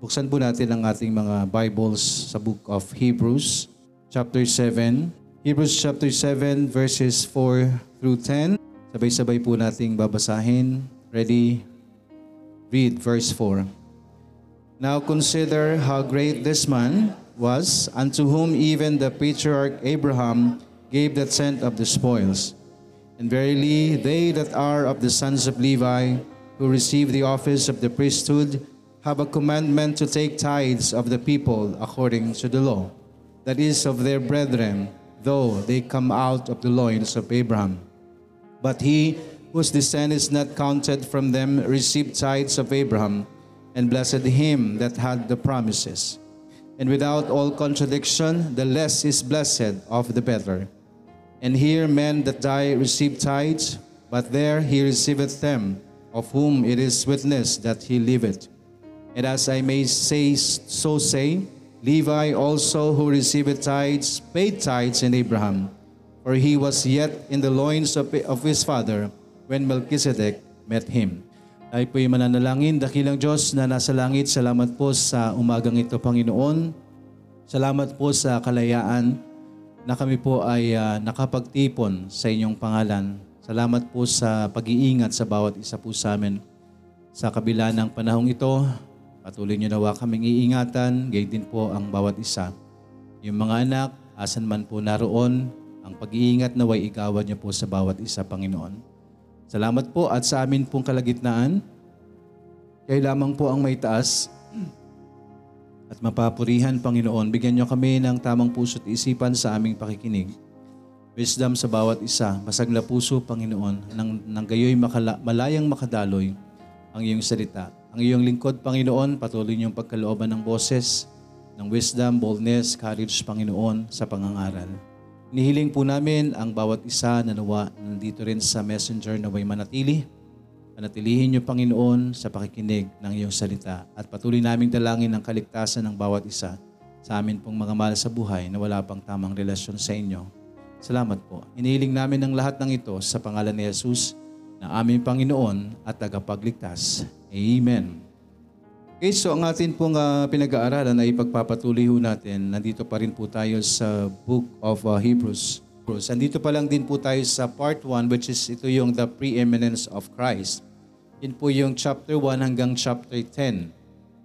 Buksan po natin ang ating mga Bibles sa book of Hebrews, chapter 7. Hebrews chapter 7 verses 4 through 10. Sabay-sabay po nating babasahin. Ready? Read verse 4. Now consider how great this man was, unto whom even the patriarch Abraham gave the tenth of the spoils. And verily, they that are of the sons of Levi, who receive the office of the priesthood, have a commandment to take tithes of the people according to the law, that is, of their brethren, though they come out of the loins of Abraham. But he whose descent is not counted from them received tithes of Abraham, and blessed him that had the promises. And without all contradiction, the less is blessed of the better. And here men that die receive tithes, but there he receiveth them, of whom it is witness that he liveth. And as I may say, so say, Levi also who received tithes paid tithes in Abraham, for he was yet in the loins of, of his father when Melchizedek met him. Tayo po'y mananalangin, dakilang Diyos na nasa langit, salamat po sa umagang ito, Panginoon. Salamat po sa kalayaan na kami po ay uh, nakapagtipon sa inyong pangalan. Salamat po sa pag-iingat sa bawat isa po sa amin. Sa kabila ng panahong ito, Patuloy niyo nawa kaming iingatan, gayon din po ang bawat isa. Yung mga anak, asan man po naroon, ang pag-iingat naway igawan niyo po sa bawat isa, Panginoon. Salamat po at sa amin pong kalagitnaan, kayo lamang po ang may taas at mapapurihan, Panginoon. Bigyan niyo kami ng tamang puso't isipan sa aming pakikinig. Wisdom sa bawat isa, basag na puso, Panginoon, nang, nang gayoy makala, malayang makadaloy ang iyong salita ang iyong lingkod, Panginoon, patuloy niyong pagkalooban ng boses, ng wisdom, boldness, courage, Panginoon, sa pangangaral. Nihiling po namin ang bawat isa na nawa nandito rin sa messenger na way manatili. Manatilihin niyo, Panginoon, sa pakikinig ng iyong salita at patuloy naming dalangin ang kaligtasan ng bawat isa sa amin pong mga mahal sa buhay na wala pang tamang relasyon sa inyo. Salamat po. Inihiling namin ang lahat ng ito sa pangalan ni Jesus na aming Panginoon at tagapagligtas. Amen. Okay, so ang atin pong uh, pinag-aaralan ay ipagpapatuloy ho natin. Nandito pa rin po tayo sa Book of uh, Hebrews. Nandito pa lang din po tayo sa part 1 which is ito yung the preeminence of Christ. Yun po yung chapter 1 hanggang chapter 10.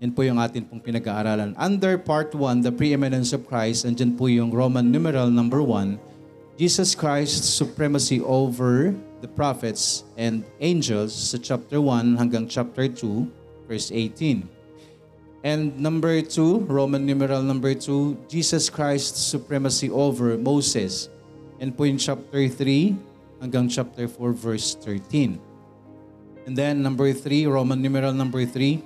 Yan po yung atin pong pinag-aaralan. Under part 1, the preeminence of Christ, andyan po yung Roman numeral number 1, Jesus Christ's supremacy over the prophets and angels sa chapter 1 hanggang chapter 2, verse 18. And number 2, Roman numeral number 2, Jesus Christ's supremacy over Moses. And po in chapter 3 hanggang chapter 4, verse 13. And then number 3, Roman numeral number 3,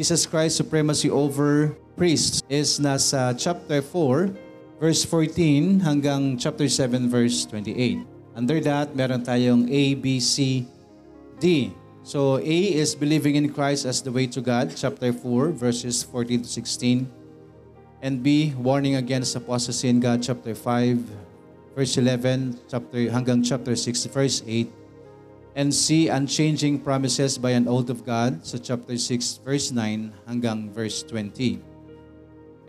Jesus Christ's supremacy over priests is nasa chapter 4, verse 14 hanggang chapter 7, verse 28. Under that, meron tayong A, B, C, D. So A is believing in Christ as the way to God, chapter 4, verses 14 to 16. And B, warning against apostasy in God, chapter 5, verse 11, chapter hanggang chapter 6, verse 8. And C, unchanging promises by an oath of God, so chapter 6, verse 9 hanggang verse 20.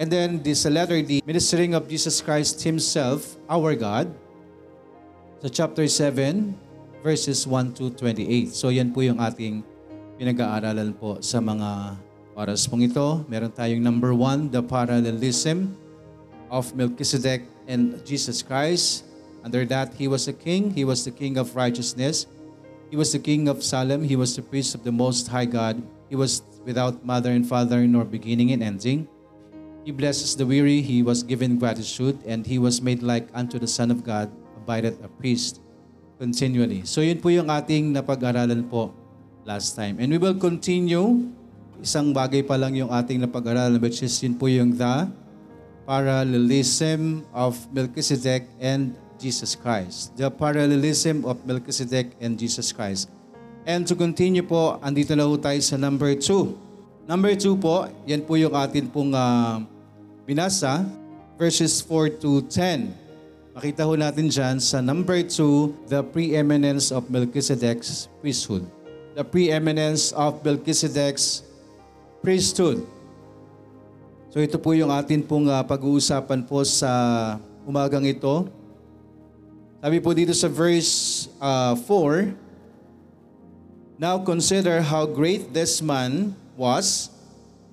And then this letter D, ministering of Jesus Christ Himself, our God, sa chapter 7, verses 1 to 28. So yan po yung ating pinag-aaralan po sa mga oras pong ito. Meron tayong number 1, the parallelism of Melchizedek and Jesus Christ. Under that, he was a king. He was the king of righteousness. He was the king of Salem. He was the priest of the Most High God. He was without mother and father, nor beginning and ending. He blesses the weary. He was given gratitude, and he was made like unto the Son of God abideth a priest continually. So yun po yung ating napag-aralan po last time. And we will continue. Isang bagay pa lang yung ating napag-aralan which is yun po yung the parallelism of Melchizedek and Jesus Christ. The parallelism of Melchizedek and Jesus Christ. And to continue po, andito na po tayo sa number 2. Number 2 po, yan po yung atin pong uh, binasa, verses 4 to 10. Makita ho natin dyan sa number 2, the preeminence of Melchizedek's priesthood. The preeminence of Melchizedek's priesthood. So ito po yung atin pong ah, pag-uusapan po sa umagang ito. Sabi po dito sa verse ah, 4, Now consider how great this man was,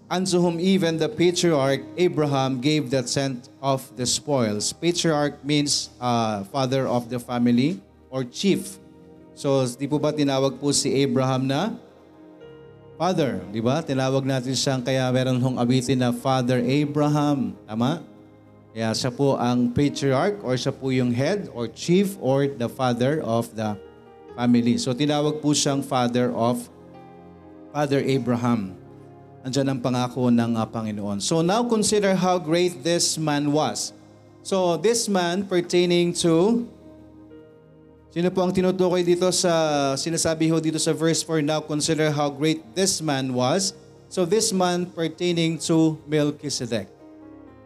unto whom even the patriarch Abraham gave the tenth of the spoils. Patriarch means uh, father of the family or chief. So, di po ba tinawag po si Abraham na father? Di ba? Tinawag natin siyang kaya meron hong awitin na Father Abraham. Tama? Kaya siya po ang patriarch or siya po yung head or chief or the father of the family. So tinawag po siyang father of Father Abraham. Andiyan ang pangako ng uh, Panginoon. So now consider how great this man was. So this man pertaining to Sino po ang tinutukoy dito sa sinasabi ho dito sa verse 4 now consider how great this man was. So this man pertaining to Melchizedek.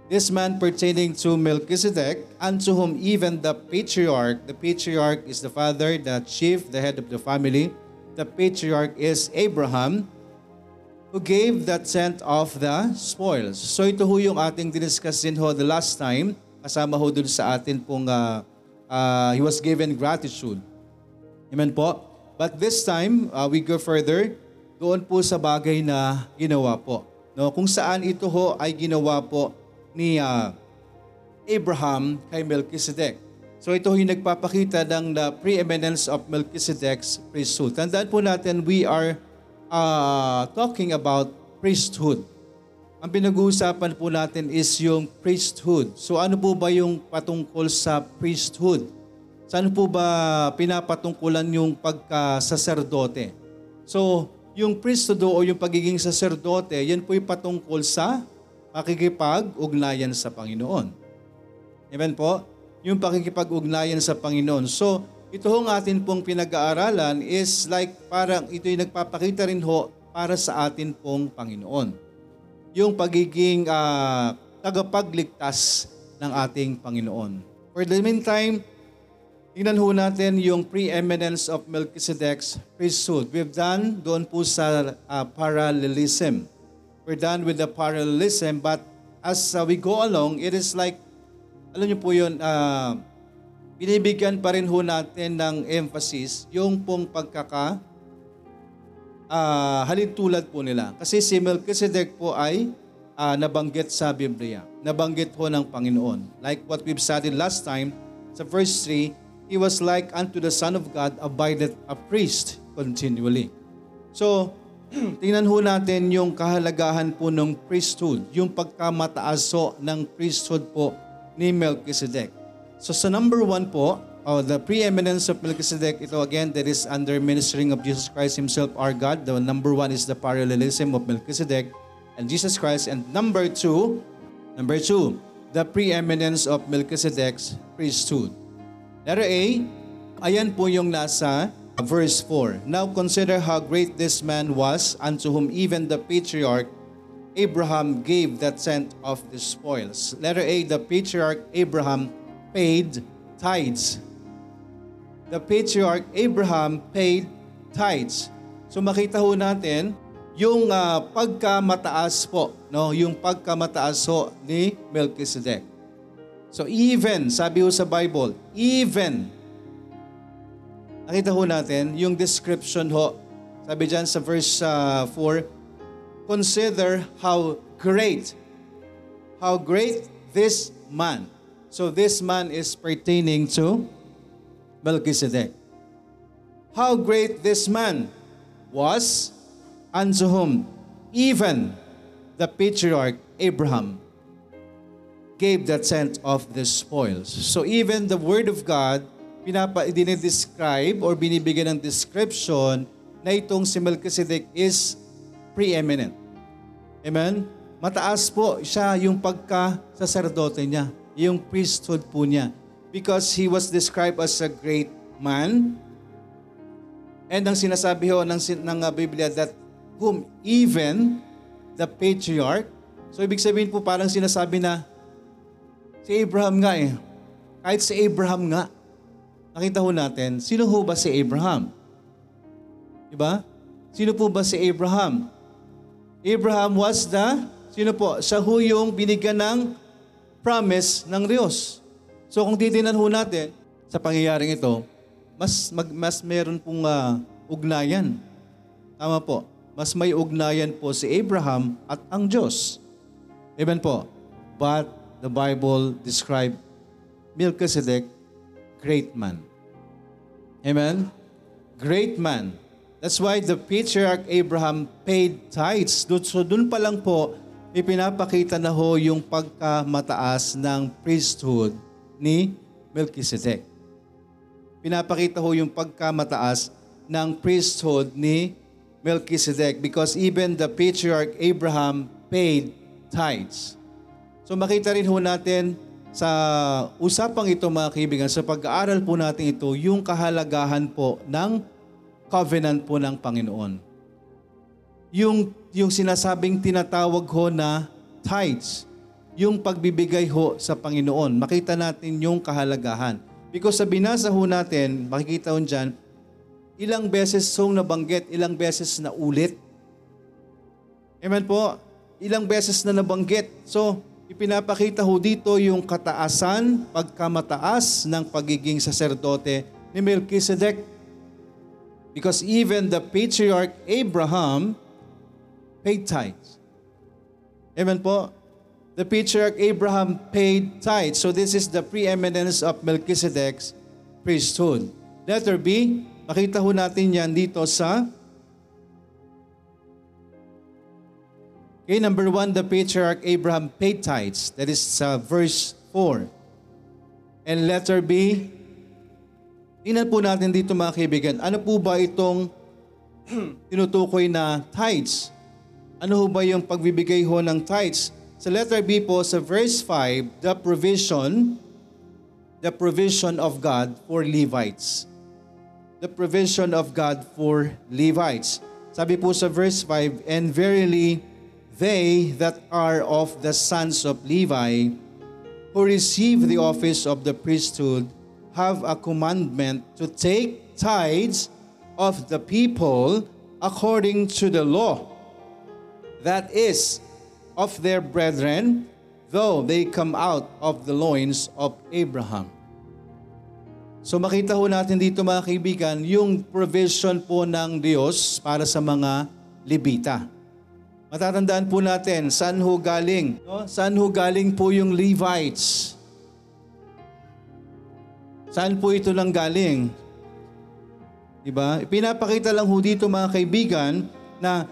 This man pertaining to Melchizedek, unto whom even the patriarch, the patriarch is the father, the chief, the head of the family, the patriarch is Abraham, who gave the tenth of the spoils. So ito ho yung ating diniscuss din ho the last time, kasama ho dun sa atin pong uh, uh, he was given gratitude. Amen po? But this time, uh, we go further, doon po sa bagay na ginawa po. No, kung saan ito ho ay ginawa po ni uh, Abraham kay Melchizedek. So ito yung nagpapakita ng the preeminence of Melchizedek's priesthood. Tandaan po natin, we are uh, talking about priesthood. Ang pinag-uusapan po natin is yung priesthood. So ano po ba yung patungkol sa priesthood? Saan po ba pinapatungkulan yung pagka-saserdote? So, yung priesthood o yung pagiging saserdote, yan po yung patungkol sa pakikipag-ugnayan sa Panginoon. Amen po? Yung pakikipag-ugnayan sa Panginoon. So, ito hong atin pong pinag-aaralan is like parang ito yung nagpapakita rin ho para sa atin pong Panginoon. Yung pagiging uh, tagapagligtas ng ating Panginoon. For the meantime, tingnan ho natin yung preeminence of Melchizedek's priesthood. We've done doon po sa uh, parallelism we're done with the parallelism, but as uh, we go along, it is like, alam niyo po yun, uh, binibigyan pa rin ho natin ng emphasis yung pong pagkaka uh, halintulad po nila. Kasi si Melchizedek po ay uh, nabanggit sa Biblia. Nabanggit ho ng Panginoon. Like what we've studied last time, sa verse 3, He was like unto the Son of God, abideth a priest continually. So, tingnan ho natin yung kahalagahan po ng priesthood, yung pagkamataas po ng priesthood po ni Melchizedek. So sa number one po, oh, the preeminence of Melchizedek, ito again, that is under ministering of Jesus Christ Himself, our God. The number one is the parallelism of Melchizedek and Jesus Christ. And number two, number two, the preeminence of Melchizedek's priesthood. Letter A, ayan po yung nasa verse 4. Now consider how great this man was, unto whom even the patriarch Abraham gave that tenth of the spoils. Letter A, the patriarch Abraham paid tithes. The patriarch Abraham paid tithes. So makita ho natin yung uh, pagkamataas po, no, yung pagkamataas ho ni Melchizedek. So even, sabi ho sa Bible, even nakita ho natin yung description ho. Sabi dyan sa verse uh, 4, Consider how great, how great this man. So this man is pertaining to Melchizedek. How great this man was unto whom even the patriarch Abraham gave the tenth of the spoils. So even the word of God pinapa dinidescribe or binibigyan ng description na itong si Melchizedek is preeminent. Amen? Mataas po siya yung pagka-sacerdote niya, yung priesthood po niya. Because he was described as a great man. And ang sinasabi ho ng, ng uh, Biblia that whom even the patriarch, so ibig sabihin po parang sinasabi na si Abraham nga eh. Kahit si Abraham nga, nakita ho natin, sino ho ba si Abraham? Diba? Sino po ba si Abraham? Abraham was the Sino po? Siya ho yung binigyan ng promise ng Diyos. So kung titingnan ho natin sa pangyayaring ito, mas mag, mas meron pong ah, ugnayan. Tama po. Mas may ugnayan po si Abraham at ang Diyos. Amen po. But the Bible describe Melchizedek great man. Amen? Great man. That's why the patriarch Abraham paid tithes. So dun pa lang po, ipinapakita na ho yung pagkamataas ng priesthood ni Melchizedek. Pinapakita ho yung pagkamataas ng priesthood ni Melchizedek because even the patriarch Abraham paid tithes. So makita rin ho natin sa usapang ito mga kaibigan, sa pag-aaral po natin ito, yung kahalagahan po ng covenant po ng Panginoon. Yung, yung sinasabing tinatawag ho na tithes, yung pagbibigay ho sa Panginoon. Makita natin yung kahalagahan. Because sa binasa ho natin, makikita ho dyan, ilang beses song nabanggit, ilang beses na ulit. Amen po? Ilang beses na nabanggit. So, ipinapakita ho dito yung kataasan, pagkamataas ng pagiging saserdote ni Melchizedek. Because even the patriarch Abraham paid tithes. Amen po? The patriarch Abraham paid tithes. So this is the preeminence of Melchizedek's priesthood. Letter B, makita ho natin yan dito sa Okay, number one, the patriarch Abraham paid tithes. That is sa verse 4. And letter B, tingnan po natin dito mga kaibigan, ano po ba itong tinutukoy na tithes? Ano ho ba yung pagbibigay ho ng tithes? Sa letter B po, sa verse 5, the provision, the provision of God for Levites. The provision of God for Levites. Sabi po sa verse 5, And verily, they that are of the sons of Levi, who receive the office of the priesthood, have a commandment to take tithes of the people according to the law. That is, of their brethren, though they come out of the loins of Abraham. So makita ho natin dito mga kaibigan, yung provision po ng Diyos para sa mga Levita. Matatandaan po natin, saan ho galing? No? Saan ho galing po yung Levites? Saan po ito nang galing? Diba? Pinapakita lang ho dito mga kaibigan na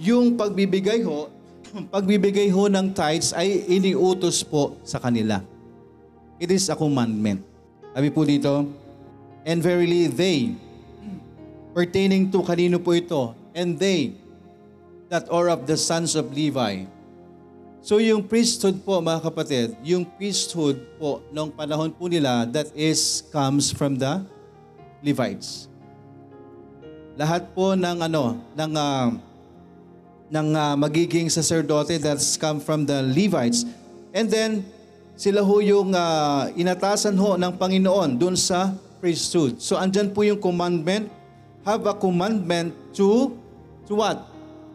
yung pagbibigay ho, pagbibigay ho ng tithes ay iniutos po sa kanila. It is a commandment. Sabi po dito, and verily they, pertaining to kanino po ito, and they that are of the sons of Levi. So yung priesthood po mga kapatid, yung priesthood po nung panahon po nila that is comes from the Levites. Lahat po ng ano ng ah, ng ah, magiging sacerdote that's come from the Levites. And then sila ho yung ah, inatasan ho ng Panginoon dun sa priesthood. So andyan po yung commandment, have a commandment to to what?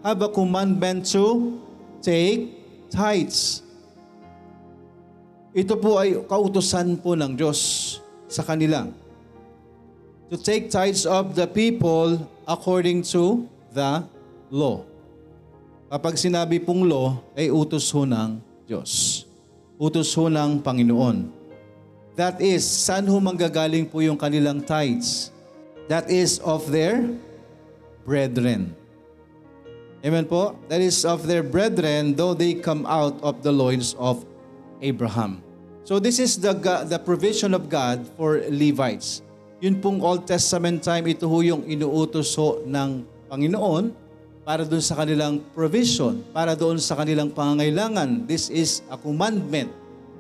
Have a commandment to take tithes. Ito po ay kautusan po ng Diyos sa kanila. To take tithes of the people according to the law. Kapag sinabi pong law, ay utos ho ng Diyos. Utos ho ng Panginoon. That is, saan ho manggagaling po yung kanilang tithes? That is of their brethren. Amen po? That is of their brethren, though they come out of the loins of Abraham. So this is the, the provision of God for Levites. Yun pong Old Testament time, ito ho yung inuutos ho ng Panginoon para doon sa kanilang provision, para doon sa kanilang pangangailangan. This is a commandment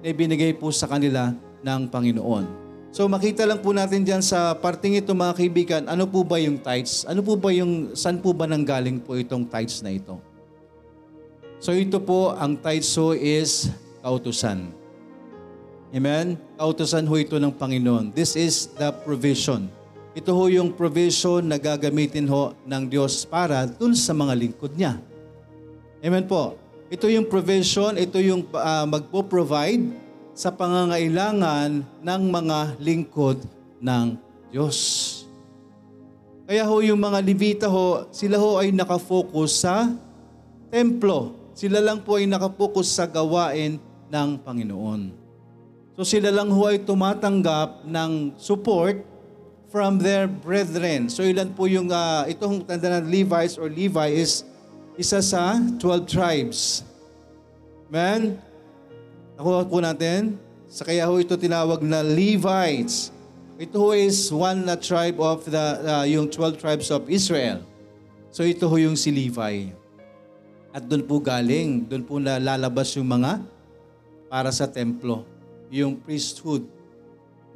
na ibinigay po sa kanila ng Panginoon. So makita lang po natin diyan sa parting ito mga kaibigan, ano po ba yung tithes? Ano po ba yung, saan po ba nanggaling po itong tithes na ito? So ito po, ang tithes ho is kautusan. Amen? Kautusan ho ito ng Panginoon. This is the provision. Ito ho yung provision na gagamitin ho ng Diyos para dun sa mga lingkod niya. Amen po. Ito yung provision, ito yung uh, magpo-provide sa pangangailangan ng mga lingkod ng Diyos. Kaya ho yung mga Levita ho, sila ho ay nakafocus sa templo. Sila lang po ay nakafocus sa gawain ng Panginoon. So sila lang ho ay tumatanggap ng support from their brethren. So ilan po yung, uh, itong tanda ng Levites or Levi is isa sa 12 tribes. Man, nakuha po natin. Sa kaya ho ito tinawag na Levites. Ito ho is one na tribe of the, uh, yung 12 tribes of Israel. So ito ho yung si Levi. At doon po galing, doon po lalabas yung mga para sa templo. Yung priesthood.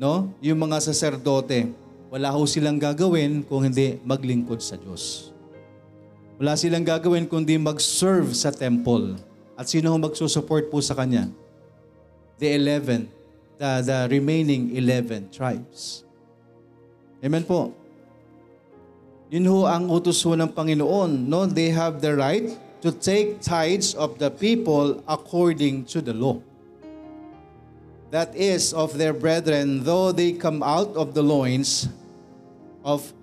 No? Yung mga saserdote. Wala ho silang gagawin kung hindi maglingkod sa Diyos. Wala silang gagawin kundi mag-serve sa temple. At sino ang magsusupport po sa kanya? The 11, the, the remaining 11 tribes. Amen po. Yun ho ang utos ho ng Panginoon. No? They have the right to take tithes of the people according to the law. That is, of their brethren, though they come out of the loins of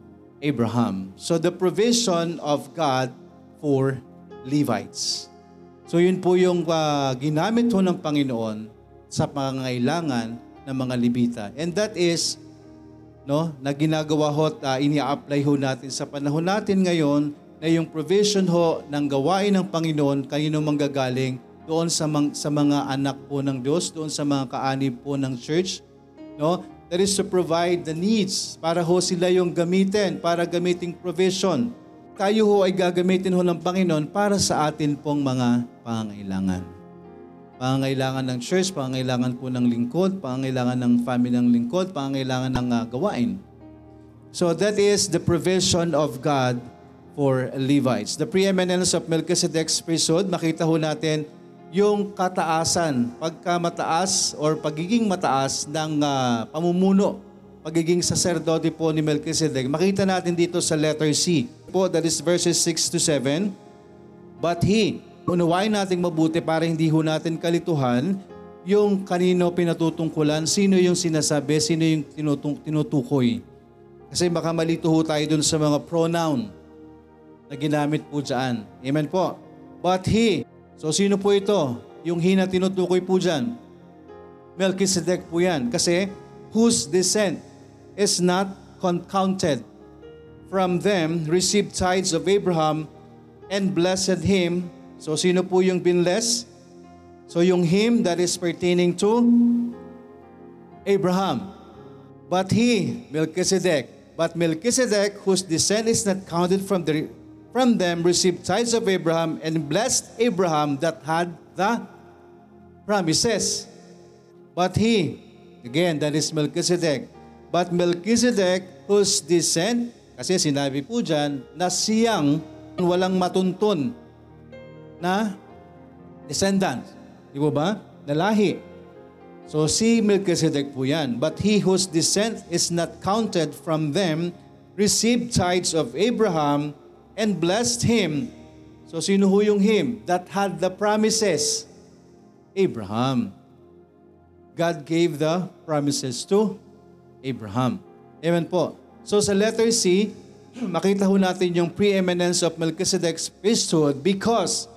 Abraham. So the provision of God for Levites. So yun po yung uh, ginamit ho ng Panginoon sa pangangailangan ng mga Levita. And that is no, na ginagawa ho at uh, ini-apply ho natin sa panahon natin ngayon na yung provision ho ng gawain ng Panginoon kanino manggagaling doon sa, mang, sa mga anak po ng Diyos, doon sa mga kaanib po ng church, no? That is to provide the needs para ho sila yung gamitin, para gamiting provision. Tayo ho ay gagamitin ho ng Panginoon para sa atin pong mga pangangailangan. Pangangailangan ng church, pangangailangan po ng lingkod, pangangailangan ng family ng lingkod, pangangailangan ng uh, gawain. So that is the provision of God for Levites. The preeminence of Melchizedek's priesthood, makita ho natin yung kataasan, pagka mataas or pagiging mataas ng uh, pamumuno, pagiging sacerdote po ni Melchizedek. Makita natin dito sa letter C. Po, that is verses 6 to 7. But he, unawain natin mabuti para hindi ho natin kalituhan yung kanino pinatutungkulan, sino yung sinasabi, sino yung tinutung, tinutukoy. Kasi baka malito ho tayo dun sa mga pronoun na ginamit po dyan. Amen po. But he, So sino po ito? Yung hina tinutukoy po dyan. Melchizedek po yan. Kasi whose descent is not counted from them received tithes of Abraham and blessed him. So sino po yung binless? So yung him that is pertaining to Abraham. But he, Melchizedek, but Melchizedek, whose descent is not counted from the from them received tithes of Abraham and blessed Abraham that had the promises. But he, again, that is Melchizedek. But Melchizedek, whose descent, kasi sinabi po dyan, na siyang walang matuntun na descendant. Di ba ba? Nalahi. So si Melchizedek po yan. But he whose descent is not counted from them received tithes of Abraham and blessed him. So sino ho yung him? That had the promises. Abraham. God gave the promises to Abraham. Amen po. So sa letter C, makita ho natin yung preeminence of Melchizedek's priesthood because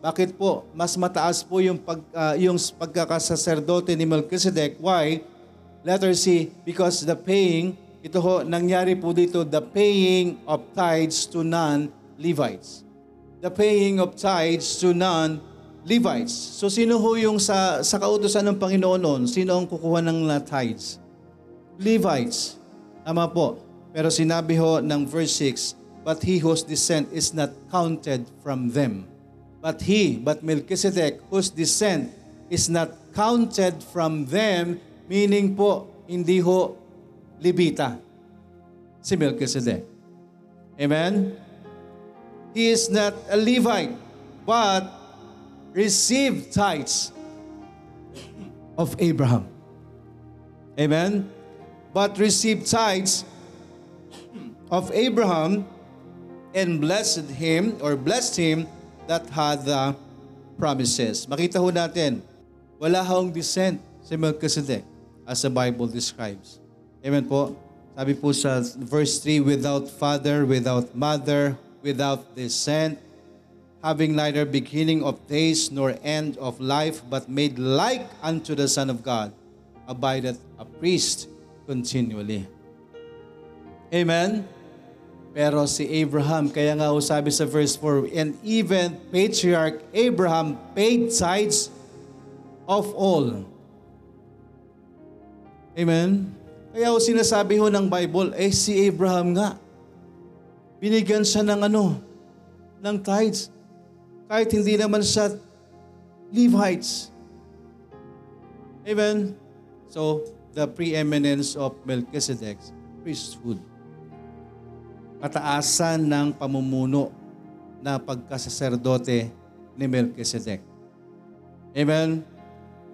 bakit po mas mataas po yung pag uh, yung pagkakasaserdote ni Melchizedek? Why? Letter C, because the paying ito ho, nangyari po dito, the paying of tithes to non-Levites. The paying of tithes to non-Levites. So sino ho yung sa, sa kautosan ng Panginoon noon? Sino ang kukuha ng tithes? Levites. Tama po. Pero sinabi ho ng verse 6, But he whose descent is not counted from them. But he, but Melchizedek, whose descent is not counted from them, meaning po, hindi ho Levita, si Melchizedek. Amen? He is not a Levite, but received tithes of Abraham. Amen? But received tithes of Abraham and blessed him or blessed him that had the promises. Makita ho natin, wala hong descent si Melchizedek as the Bible describes. Amen po? Sabi po sa verse 3, without father, without mother, without descent, having neither beginning of days nor end of life, but made like unto the Son of God, abideth a priest continually. Amen? Pero si Abraham, kaya nga ho sabi sa verse 4, and even patriarch Abraham paid tithes of all. Amen? Kaya ho sinasabi ho ng Bible, eh si Abraham nga, binigyan siya ng ano, ng tithes. Kahit hindi naman siya Levites. Amen? So, the preeminence of Melchizedek's priesthood. Kataasan ng pamumuno na pagkasaserdote ni Melchizedek. Amen?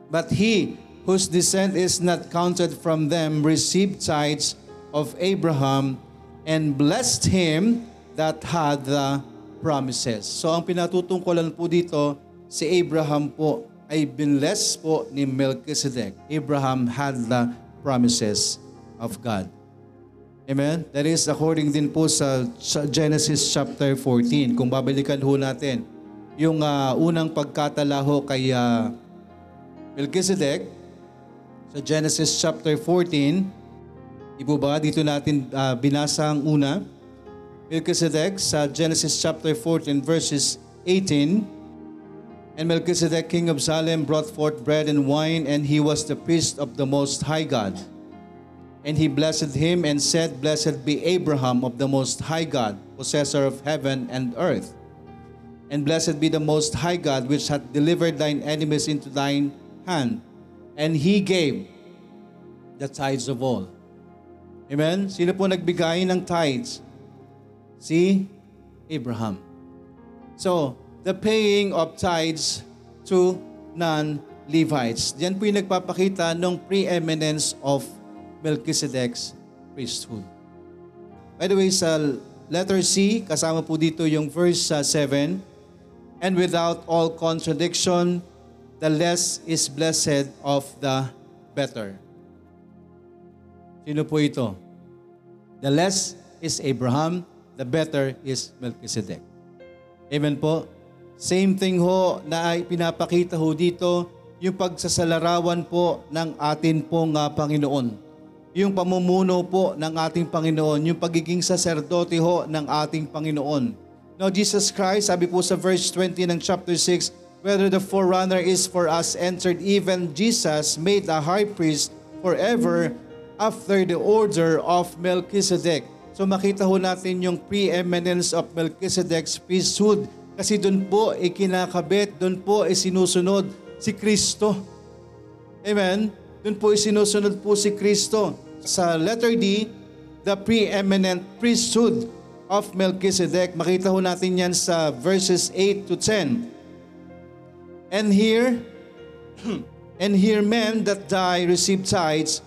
But he whose descent is not counted from them, received tithes of Abraham and blessed him that had the promises. So ang pinatutungkulan po dito, si Abraham po ay binless po ni Melchizedek. Abraham had the promises of God. Amen? That is according din po sa Genesis chapter 14. Kung babalikan ho natin, yung uh, unang pagkatala kay uh, Melchizedek, sa Genesis chapter 14, ipo ba dito natin uh, binasa ang una? Melchizedek sa Genesis chapter 14 verses 18, And Melchizedek, king of Salem, brought forth bread and wine, and he was the priest of the Most High God. And he blessed him and said, Blessed be Abraham of the Most High God, possessor of heaven and earth. And blessed be the Most High God, which hath delivered thine enemies into thine hand. And He gave the tithes of all. Amen? Sino po nagbigay ng tithes? Si Abraham. So, the paying of tithes to non-Levites. Diyan po yung nagpapakita ng preeminence of Melchizedek's priesthood. By the way, sa letter C, kasama po dito yung verse uh, 7, And without all contradiction, the less is blessed of the better. Sino po ito? The less is Abraham, the better is Melchizedek. Amen po? Same thing ho na ay pinapakita ho dito, yung pagsasalarawan po ng atin pong uh, Panginoon. Yung pamumuno po ng ating Panginoon, yung pagiging saserdote ho ng ating Panginoon. Now, Jesus Christ, sabi po sa verse 20 ng chapter 6, whether the forerunner is for us entered, even Jesus made a high priest forever after the order of Melchizedek. So makita ho natin yung preeminence of Melchizedek's priesthood kasi doon po ikinakabit, doon po isinusunod si Kristo. Amen? Doon po isinusunod po si Kristo. Sa letter D, the preeminent priesthood of Melchizedek. Makita ho natin yan sa verses 8 to 10. And here, and here men that die receive tithes,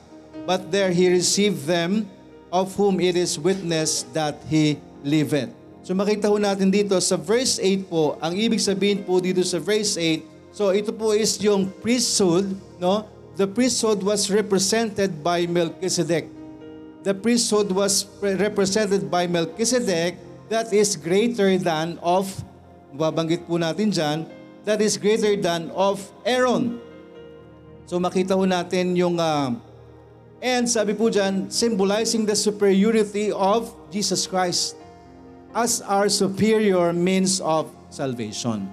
but there he received them, of whom it is witness that he liveth. So makita ho natin dito sa verse 8 po, ang ibig sabihin po dito sa verse 8, so ito po is yung priesthood, no? The priesthood was represented by Melchizedek. The priesthood was represented by Melchizedek that is greater than of, babanggit po natin dyan, that is greater than of Aaron. So makita ho natin yung, uh, and sabi po dyan, symbolizing the superiority of Jesus Christ as our superior means of salvation.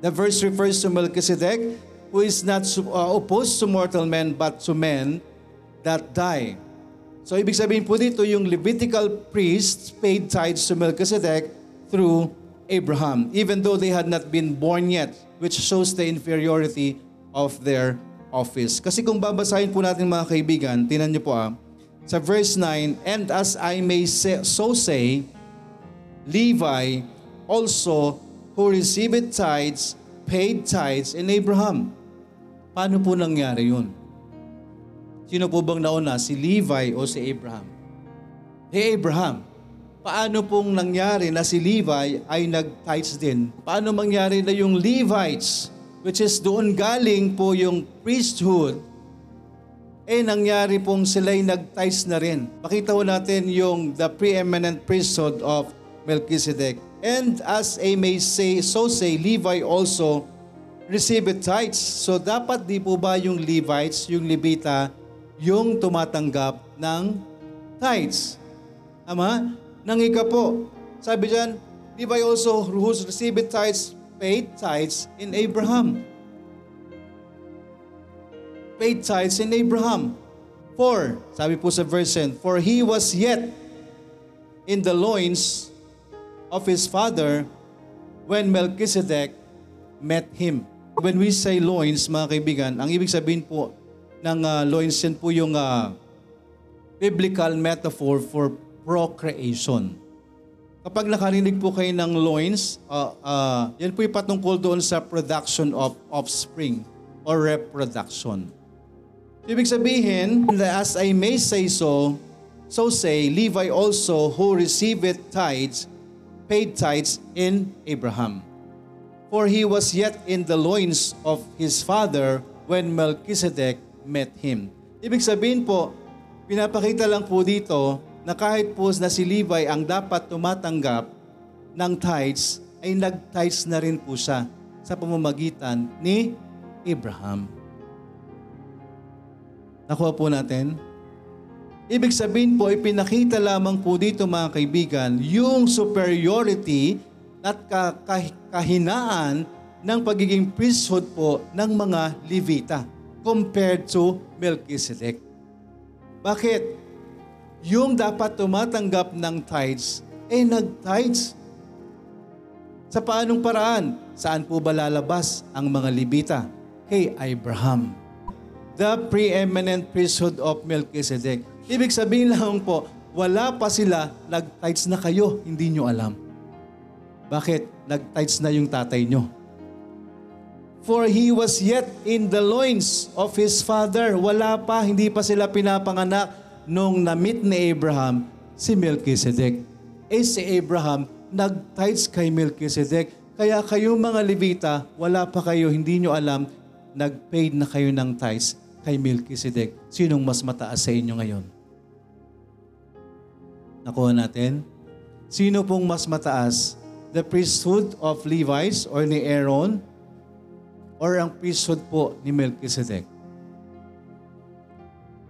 The verse refers to Melchizedek, who is not uh, opposed to mortal men, but to men that die. So ibig sabihin po dito, yung Levitical priests paid tithes to Melchizedek through Abraham, even though they had not been born yet, which shows the inferiority of their office. Kasi kung babasahin po natin mga kaibigan, tinan niyo po ah, sa verse 9, And as I may say, so say, Levi also who received tithes, paid tithes in Abraham. Paano po nangyari yun? Sino po bang nauna, si Levi o si Abraham? Hey Abraham, paano pong nangyari na si Levi ay nag-tithes din? Paano mangyari na yung Levites, which is doon galing po yung priesthood, eh nangyari pong sila'y nag-tithes na rin. Makita ho natin yung the preeminent priesthood of Melchizedek. And as a may say, so say, Levi also received tithes. So dapat di po ba yung Levites, yung Levita, yung tumatanggap ng tithes? Ama? Nang ika po. Sabi dyan, Levi also who received tithes, paid tithes in Abraham. Paid tithes in Abraham. For, sabi po sa verse 10, For he was yet in the loins of his father when Melchizedek met him. When we say loins, mga kaibigan, ang ibig sabihin po ng uh, loins yan po yung uh, biblical metaphor for procreation. Kapag nakarinig po kayo ng loins, uh, uh, yan po patungkol doon sa production of offspring or reproduction. Ibig sabihin, as I may say so, so say Levi also who received tithes, paid tithes in Abraham. For he was yet in the loins of his father when Melchizedek met him. Ibig sabihin po, pinapakita lang po dito na kahit po na si Levi ang dapat tumatanggap ng tithes, ay nag-tithes na rin po siya sa pamamagitan ni Abraham. Nakuha po natin? Ibig sabihin po, ipinakita lamang po dito mga kaibigan, yung superiority at kahinaan ng pagiging priesthood po ng mga Levita compared to Melchizedek. Bakit? Yung dapat tumatanggap ng tithes, eh nag-tithes. Sa paanong paraan? Saan po ba lalabas ang mga Libita? Kay Abraham. The preeminent priesthood of Melchizedek. Ibig sabihin lang po, wala pa sila, nag-tithes na kayo, hindi nyo alam. Bakit? Nag-tithes na yung tatay nyo. For he was yet in the loins of his father. Wala pa, hindi pa sila pinapanganak nung na-meet ni Abraham si Melchizedek. Eh si Abraham, nag-tithes kay Melchizedek. Kaya kayo mga Levita, wala pa kayo, hindi nyo alam, nag-paid na kayo ng tithes kay Melchizedek. Sinong mas mataas sa inyo ngayon? Nakuha natin? Sino pong mas mataas? The priesthood of Levites or ni Aaron or ang priesthood po ni Melchizedek?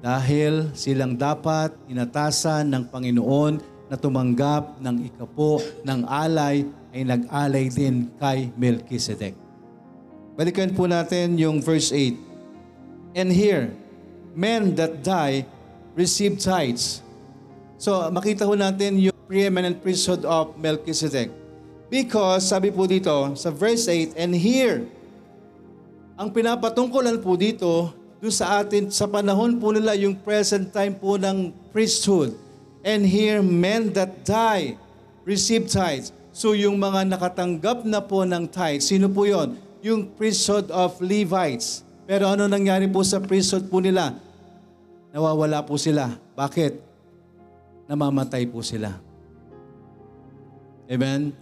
Dahil silang dapat inatasan ng Panginoon na tumanggap ng ikapo ng alay ay nag-alay din kay Melchizedek. Balikan po natin yung verse 8. And here, men that die receive tithes. So makita ho natin yung preeminent priesthood of Melchizedek. Because, sabi po dito sa verse 8, and here, ang pinapatungkulan po dito doon sa atin, sa panahon po nila, yung present time po ng priesthood. And here, men that die receive tithes. So yung mga nakatanggap na po ng tithes, sino po yon? Yung priesthood of Levites. Pero ano nangyari po sa priesthood po nila? Nawawala po sila. Bakit? Namamatay po sila. Amen?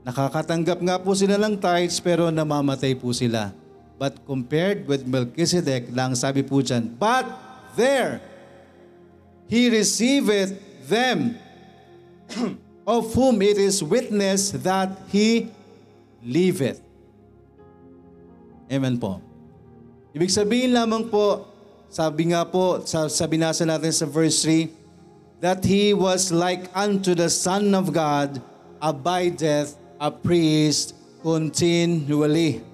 Nakakatanggap nga po sila ng tithes pero namamatay po sila. But compared with Melchizedek, lang sabi po dyan, But there, he receiveth them of whom it is witness that he liveth. Amen po. Ibig sabihin lamang po, sabi nga po, sa, sa binasa natin sa verse 3, that he was like unto the Son of God, abideth a priest continually.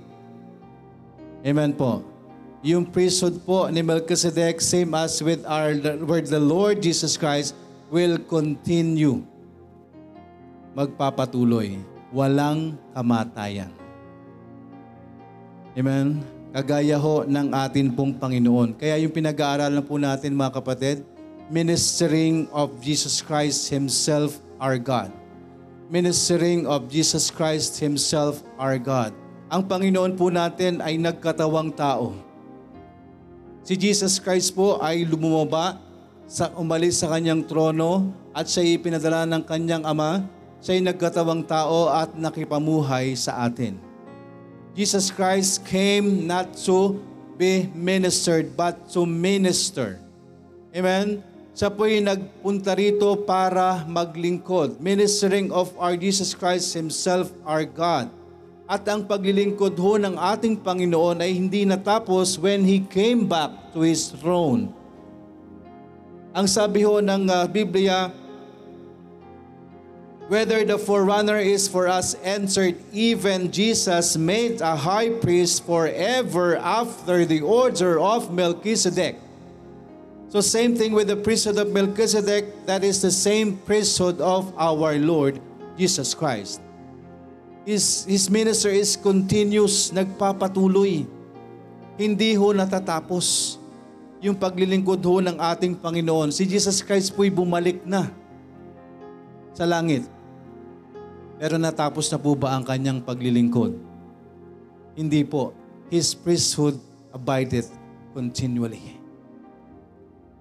Amen po. Yung priesthood po ni Melchizedek, same as with our word, the Lord Jesus Christ will continue. Magpapatuloy. Walang kamatayan. Amen? Kagaya ho ng atin pong Panginoon. Kaya yung pinag-aaralan po natin mga kapatid, ministering of Jesus Christ Himself our God. Ministering of Jesus Christ Himself our God ang Panginoon po natin ay nagkatawang tao. Si Jesus Christ po ay lumumaba sa umalis sa kanyang trono at siya ipinadala ng kanyang ama, siya ay nagkatawang tao at nakipamuhay sa atin. Jesus Christ came not to be ministered but to minister. Amen? Siya po'y nagpunta rito para maglingkod. Ministering of our Jesus Christ Himself, our God. At ang paglilingkod ho ng ating Panginoon ay hindi natapos when He came back to His throne. Ang sabi ho ng uh, Biblia, whether the forerunner is for us answered, even Jesus made a high priest forever after the order of Melchizedek. So same thing with the priesthood of Melchizedek, that is the same priesthood of our Lord Jesus Christ. His, his minister is continuous, nagpapatuloy. Hindi ho natatapos yung paglilingkod ho ng ating Panginoon. Si Jesus Christ po'y bumalik na sa langit. Pero natapos na po ba ang kanyang paglilingkod? Hindi po. His priesthood abideth continually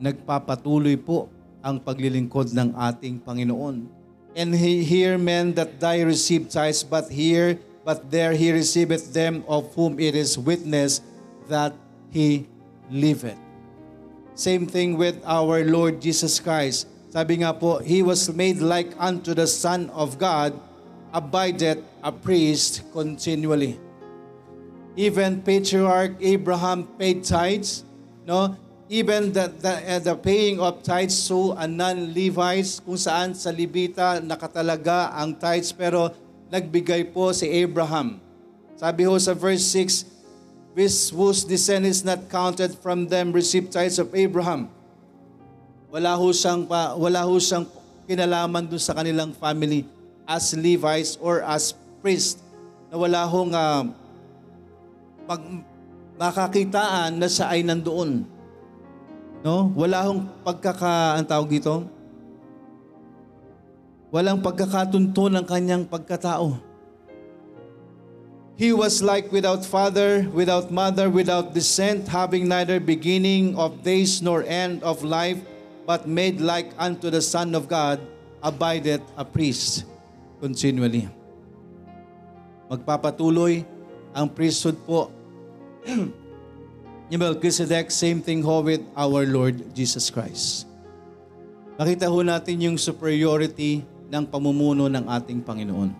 nagpapatuloy po ang paglilingkod ng ating Panginoon. And he, here men that die receive tithes, but here, but there he receiveth them of whom it is witness that he liveth. Same thing with our Lord Jesus Christ. Sabi nga po, He was made like unto the Son of God, abideth a priest continually. Even Patriarch Abraham paid tithes, no? Even the, the, uh, the paying of tithes to a non-Levites, kung saan sa Libita nakatalaga ang tithes, pero nagbigay po si Abraham. Sabi ho sa verse 6, This whose descent is not counted from them receive tithes of Abraham. Wala ho siyang, pa, wala ho siyang kinalaman dun sa kanilang family as Levites or as priest na wala hong uh, pag, makakitaan na siya ay nandoon. No? Wala hong pagkaka, ang tawag dito? Walang pagkakatunto ng kanyang pagkatao. He was like without father, without mother, without descent, having neither beginning of days nor end of life, but made like unto the Son of God, abideth a priest continually. Magpapatuloy ang priesthood po ni Melchizedek, same thing ho with our Lord Jesus Christ. Nakita ho natin yung superiority ng pamumuno ng ating Panginoon.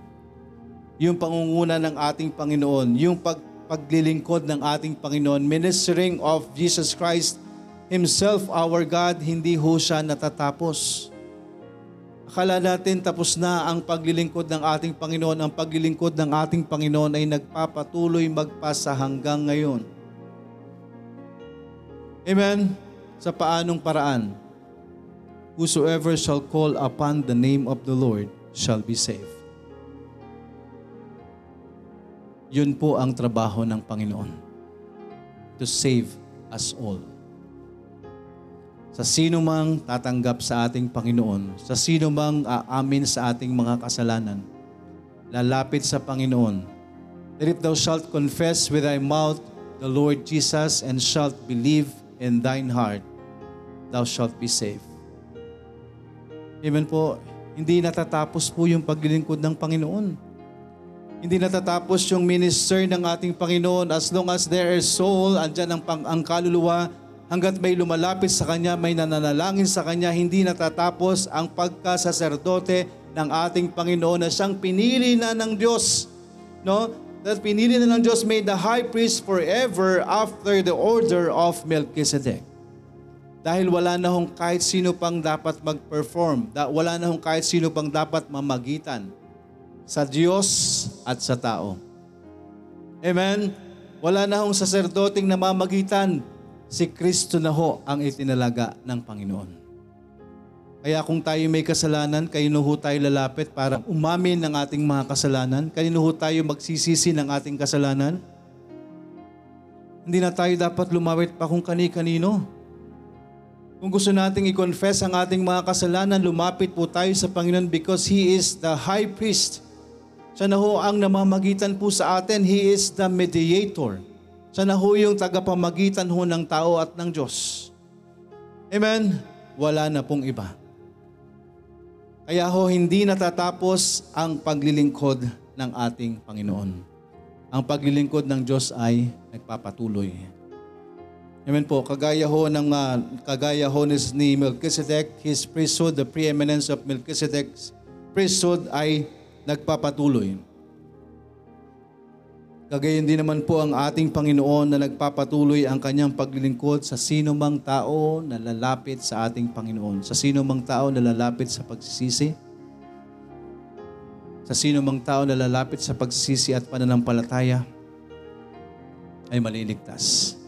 Yung pangunguna ng ating Panginoon, yung pag, paglilingkod ng ating Panginoon, ministering of Jesus Christ Himself, our God, hindi ho siya natatapos. Akala natin tapos na ang paglilingkod ng ating Panginoon. Ang paglilingkod ng ating Panginoon ay nagpapatuloy magpasa hanggang ngayon. Amen? Sa paanong paraan? Whosoever shall call upon the name of the Lord shall be saved. Yun po ang trabaho ng Panginoon. To save us all. Sa sino mang tatanggap sa ating Panginoon, sa sino mang aamin sa ating mga kasalanan, lalapit sa Panginoon, that if thou shalt confess with thy mouth the Lord Jesus and shalt believe in thine heart, thou shalt be saved. Amen po. Hindi natatapos po yung paglilingkod ng Panginoon. Hindi natatapos yung minister ng ating Panginoon as long as there is soul, andyan ang, pang, ang kaluluwa, hanggat may lumalapit sa Kanya, may nananalangin sa Kanya, hindi natatapos ang pagkasaserdote ng ating Panginoon na siyang pinili na ng Diyos. No? That pinili na ng Diyos made the high priest forever after the order of Melchizedek. Dahil wala na hong kahit sino pang dapat mag-perform, wala na hong kahit sino pang dapat mamagitan sa Diyos at sa tao. Amen? Wala na hong saserdoting namamagitan, si Kristo na ho ang itinalaga ng Panginoon. Kaya kung tayo may kasalanan, kanino ho tayo lalapit para umamin ng ating mga kasalanan? Kanino ho tayo magsisisi ng ating kasalanan? Hindi na tayo dapat lumawit pa kung kani-kanino. Kung gusto nating i-confess ang ating mga kasalanan, lumapit po tayo sa Panginoon because He is the high priest. Siya na ho ang namamagitan po sa atin. He is the mediator. Siya na ho yung tagapamagitan ho ng tao at ng Diyos. Amen? wala na pong iba. Kaya ho, hindi natatapos ang paglilingkod ng ating Panginoon. Ang paglilingkod ng Diyos ay nagpapatuloy. Amen po. Kagaya ho ng uh, kagaya ho ni Melchizedek, his priesthood, the preeminence of Melchizedek's priesthood ay nagpapatuloy. Kagayon din naman po ang ating Panginoon na nagpapatuloy ang kanyang paglilingkod sa sino mang tao na lalapit sa ating Panginoon. Sa sino mang tao na lalapit sa pagsisisi. Sa sino mang tao na lalapit sa pagsisisi at pananampalataya ay maliligtas.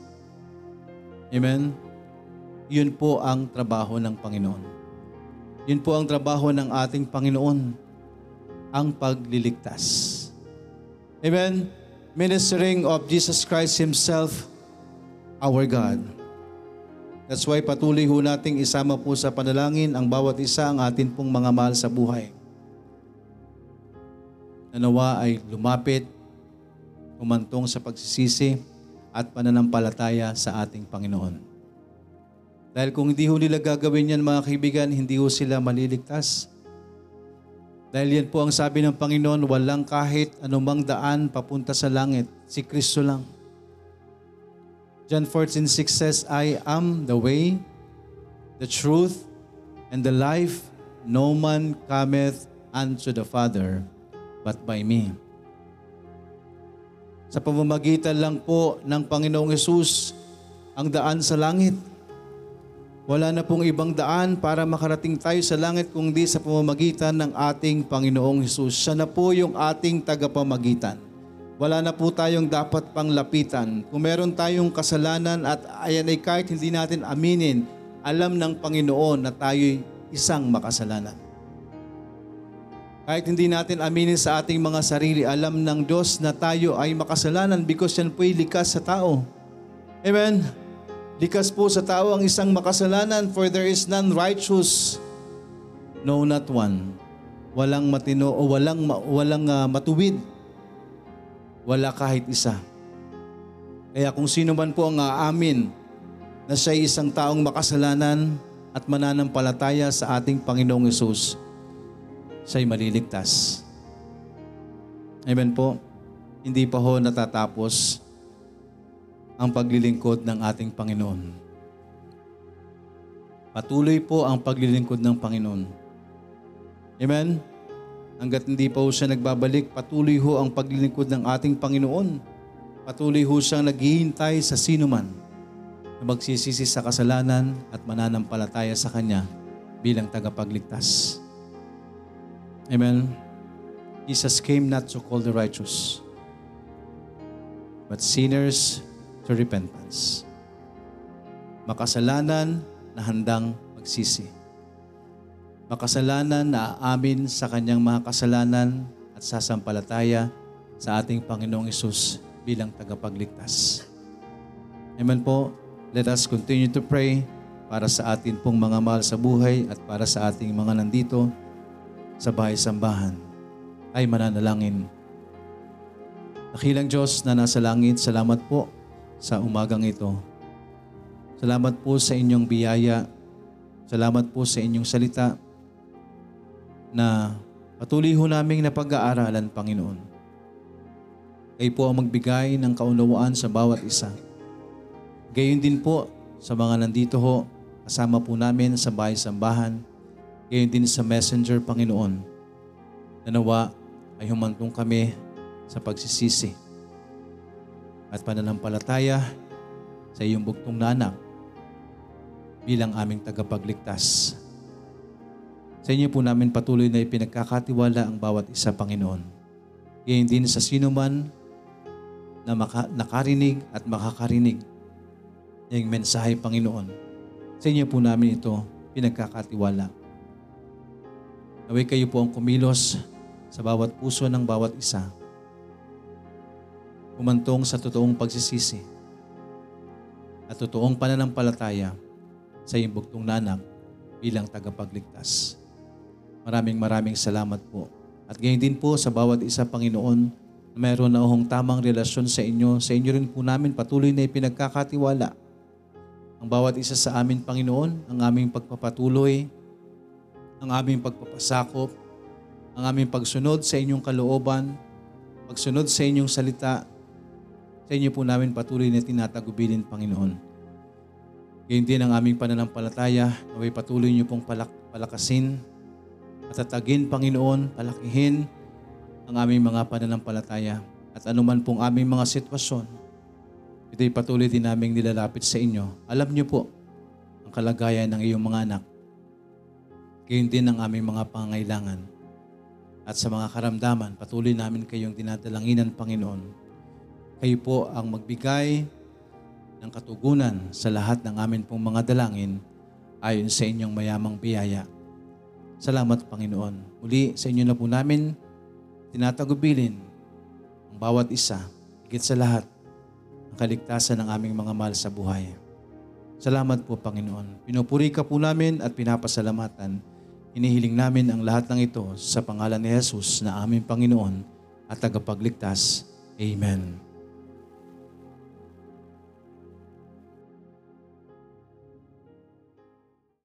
Amen? Yun po ang trabaho ng Panginoon. Yun po ang trabaho ng ating Panginoon, ang pagliligtas. Amen? Ministering of Jesus Christ Himself, our God. That's why patuloy ho nating isama po sa panalangin ang bawat isa ang atin pong mga mahal sa buhay. Nanawa ay lumapit, umantong sa pagsisisi at pananampalataya sa ating Panginoon. Dahil kung hindi ho nila gagawin yan mga kaibigan, hindi ho sila maliligtas dahil yan po ang sabi ng Panginoon, walang kahit anumang daan papunta sa langit. Si Kristo lang. John 14:6 says, I am the way, the truth, and the life. No man cometh unto the Father but by me. Sa pamamagitan lang po ng Panginoong Yesus ang daan sa langit. Wala na pong ibang daan para makarating tayo sa langit kundi sa pamamagitan ng ating Panginoong Hesus. Siya na po yung ating tagapamagitan. Wala na po tayong dapat pang lapitan. Kung meron tayong kasalanan at ayan ay kahit hindi natin aminin, alam ng Panginoon na tayo'y isang makasalanan. Kahit hindi natin aminin sa ating mga sarili, alam ng Diyos na tayo ay makasalanan because yan po'y likas sa tao. Amen? Likas po sa tao ang isang makasalanan, for there is none righteous, no not one. Walang matino o walang walang uh, matuwid. Wala kahit isa. Kaya kung sino man po ang aamin na siya isang taong makasalanan at mananampalataya sa ating Panginoong Yesus, siya'y maliligtas. Amen po. Hindi pa ho natatapos ang paglilingkod ng ating Panginoon. Patuloy po ang paglilingkod ng Panginoon. Amen? Hanggat hindi pa siya nagbabalik, patuloy ho ang paglilingkod ng ating Panginoon. Patuloy ho siyang naghihintay sa sino man na magsisisi sa kasalanan at mananampalataya sa Kanya bilang tagapagligtas. Amen? Jesus came not to call the righteous, but sinners to repentance. Makasalanan na handang magsisi. Makasalanan na aamin sa kanyang mga kasalanan at sasampalataya sa ating Panginoong Isus bilang tagapagligtas. Amen po. Let us continue to pray para sa atin pong mga mahal sa buhay at para sa ating mga nandito sa bahay-sambahan ay mananalangin. Nakilang Diyos na nasa langit, salamat po sa umagang ito. Salamat po sa inyong biyaya. Salamat po sa inyong salita na patuloy ho naming napag-aaralan, Panginoon. Kayo po ang magbigay ng kaunawaan sa bawat isa. Gayon din po sa mga nandito ho, kasama po namin sa bahay-sambahan, gayon din sa messenger, Panginoon. Nanawa ay humantong kami sa pagsisisi at pananampalataya sa iyong bugtong nanak bilang aming tagapagligtas. Sa inyo po namin patuloy na ipinagkakatiwala ang bawat isa, Panginoon. Gayon din sa sino man na maka, nakarinig at makakarinig ng mensahe, Panginoon. Sa inyo po namin ito pinagkakatiwala. Naway kayo po ang kumilos sa bawat puso ng bawat isa umantong sa totoong pagsisisi at totoong pananampalataya sa iyong bugtong nanak bilang tagapagligtas. Maraming maraming salamat po. At gayon din po sa bawat isa, Panginoon, na mayroon na ahong tamang relasyon sa inyo. Sa inyo rin po namin patuloy na ipinagkakatiwala ang bawat isa sa amin, Panginoon, ang aming pagpapatuloy, ang aming pagpapasakop, ang aming pagsunod sa inyong kalooban, pagsunod sa inyong salita, sa inyo po namin patuloy na tinatagubilin, Panginoon. Gayon din ang aming pananampalataya, naway patuloy niyo pong palak- palakasin, patatagin, Panginoon, palakihin ang aming mga pananampalataya at anuman pong aming mga sitwasyon, ito'y patuloy din naming nilalapit sa inyo. Alam niyo po ang kalagayan ng iyong mga anak. Gayon din ang aming mga pangailangan. At sa mga karamdaman, patuloy namin kayong dinadalanginan, Panginoon. Kayo po ang magbigay ng katugunan sa lahat ng amin pong mga dalangin ayon sa inyong mayamang biyaya. Salamat, Panginoon. Muli sa inyo na po namin tinatagubilin ang bawat isa, higit sa lahat, ang kaligtasan ng aming mga mahal sa buhay. Salamat po, Panginoon. Pinupuri ka po namin at pinapasalamatan. Inihiling namin ang lahat ng ito sa pangalan ni Jesus na aming Panginoon at tagapagligtas. Amen.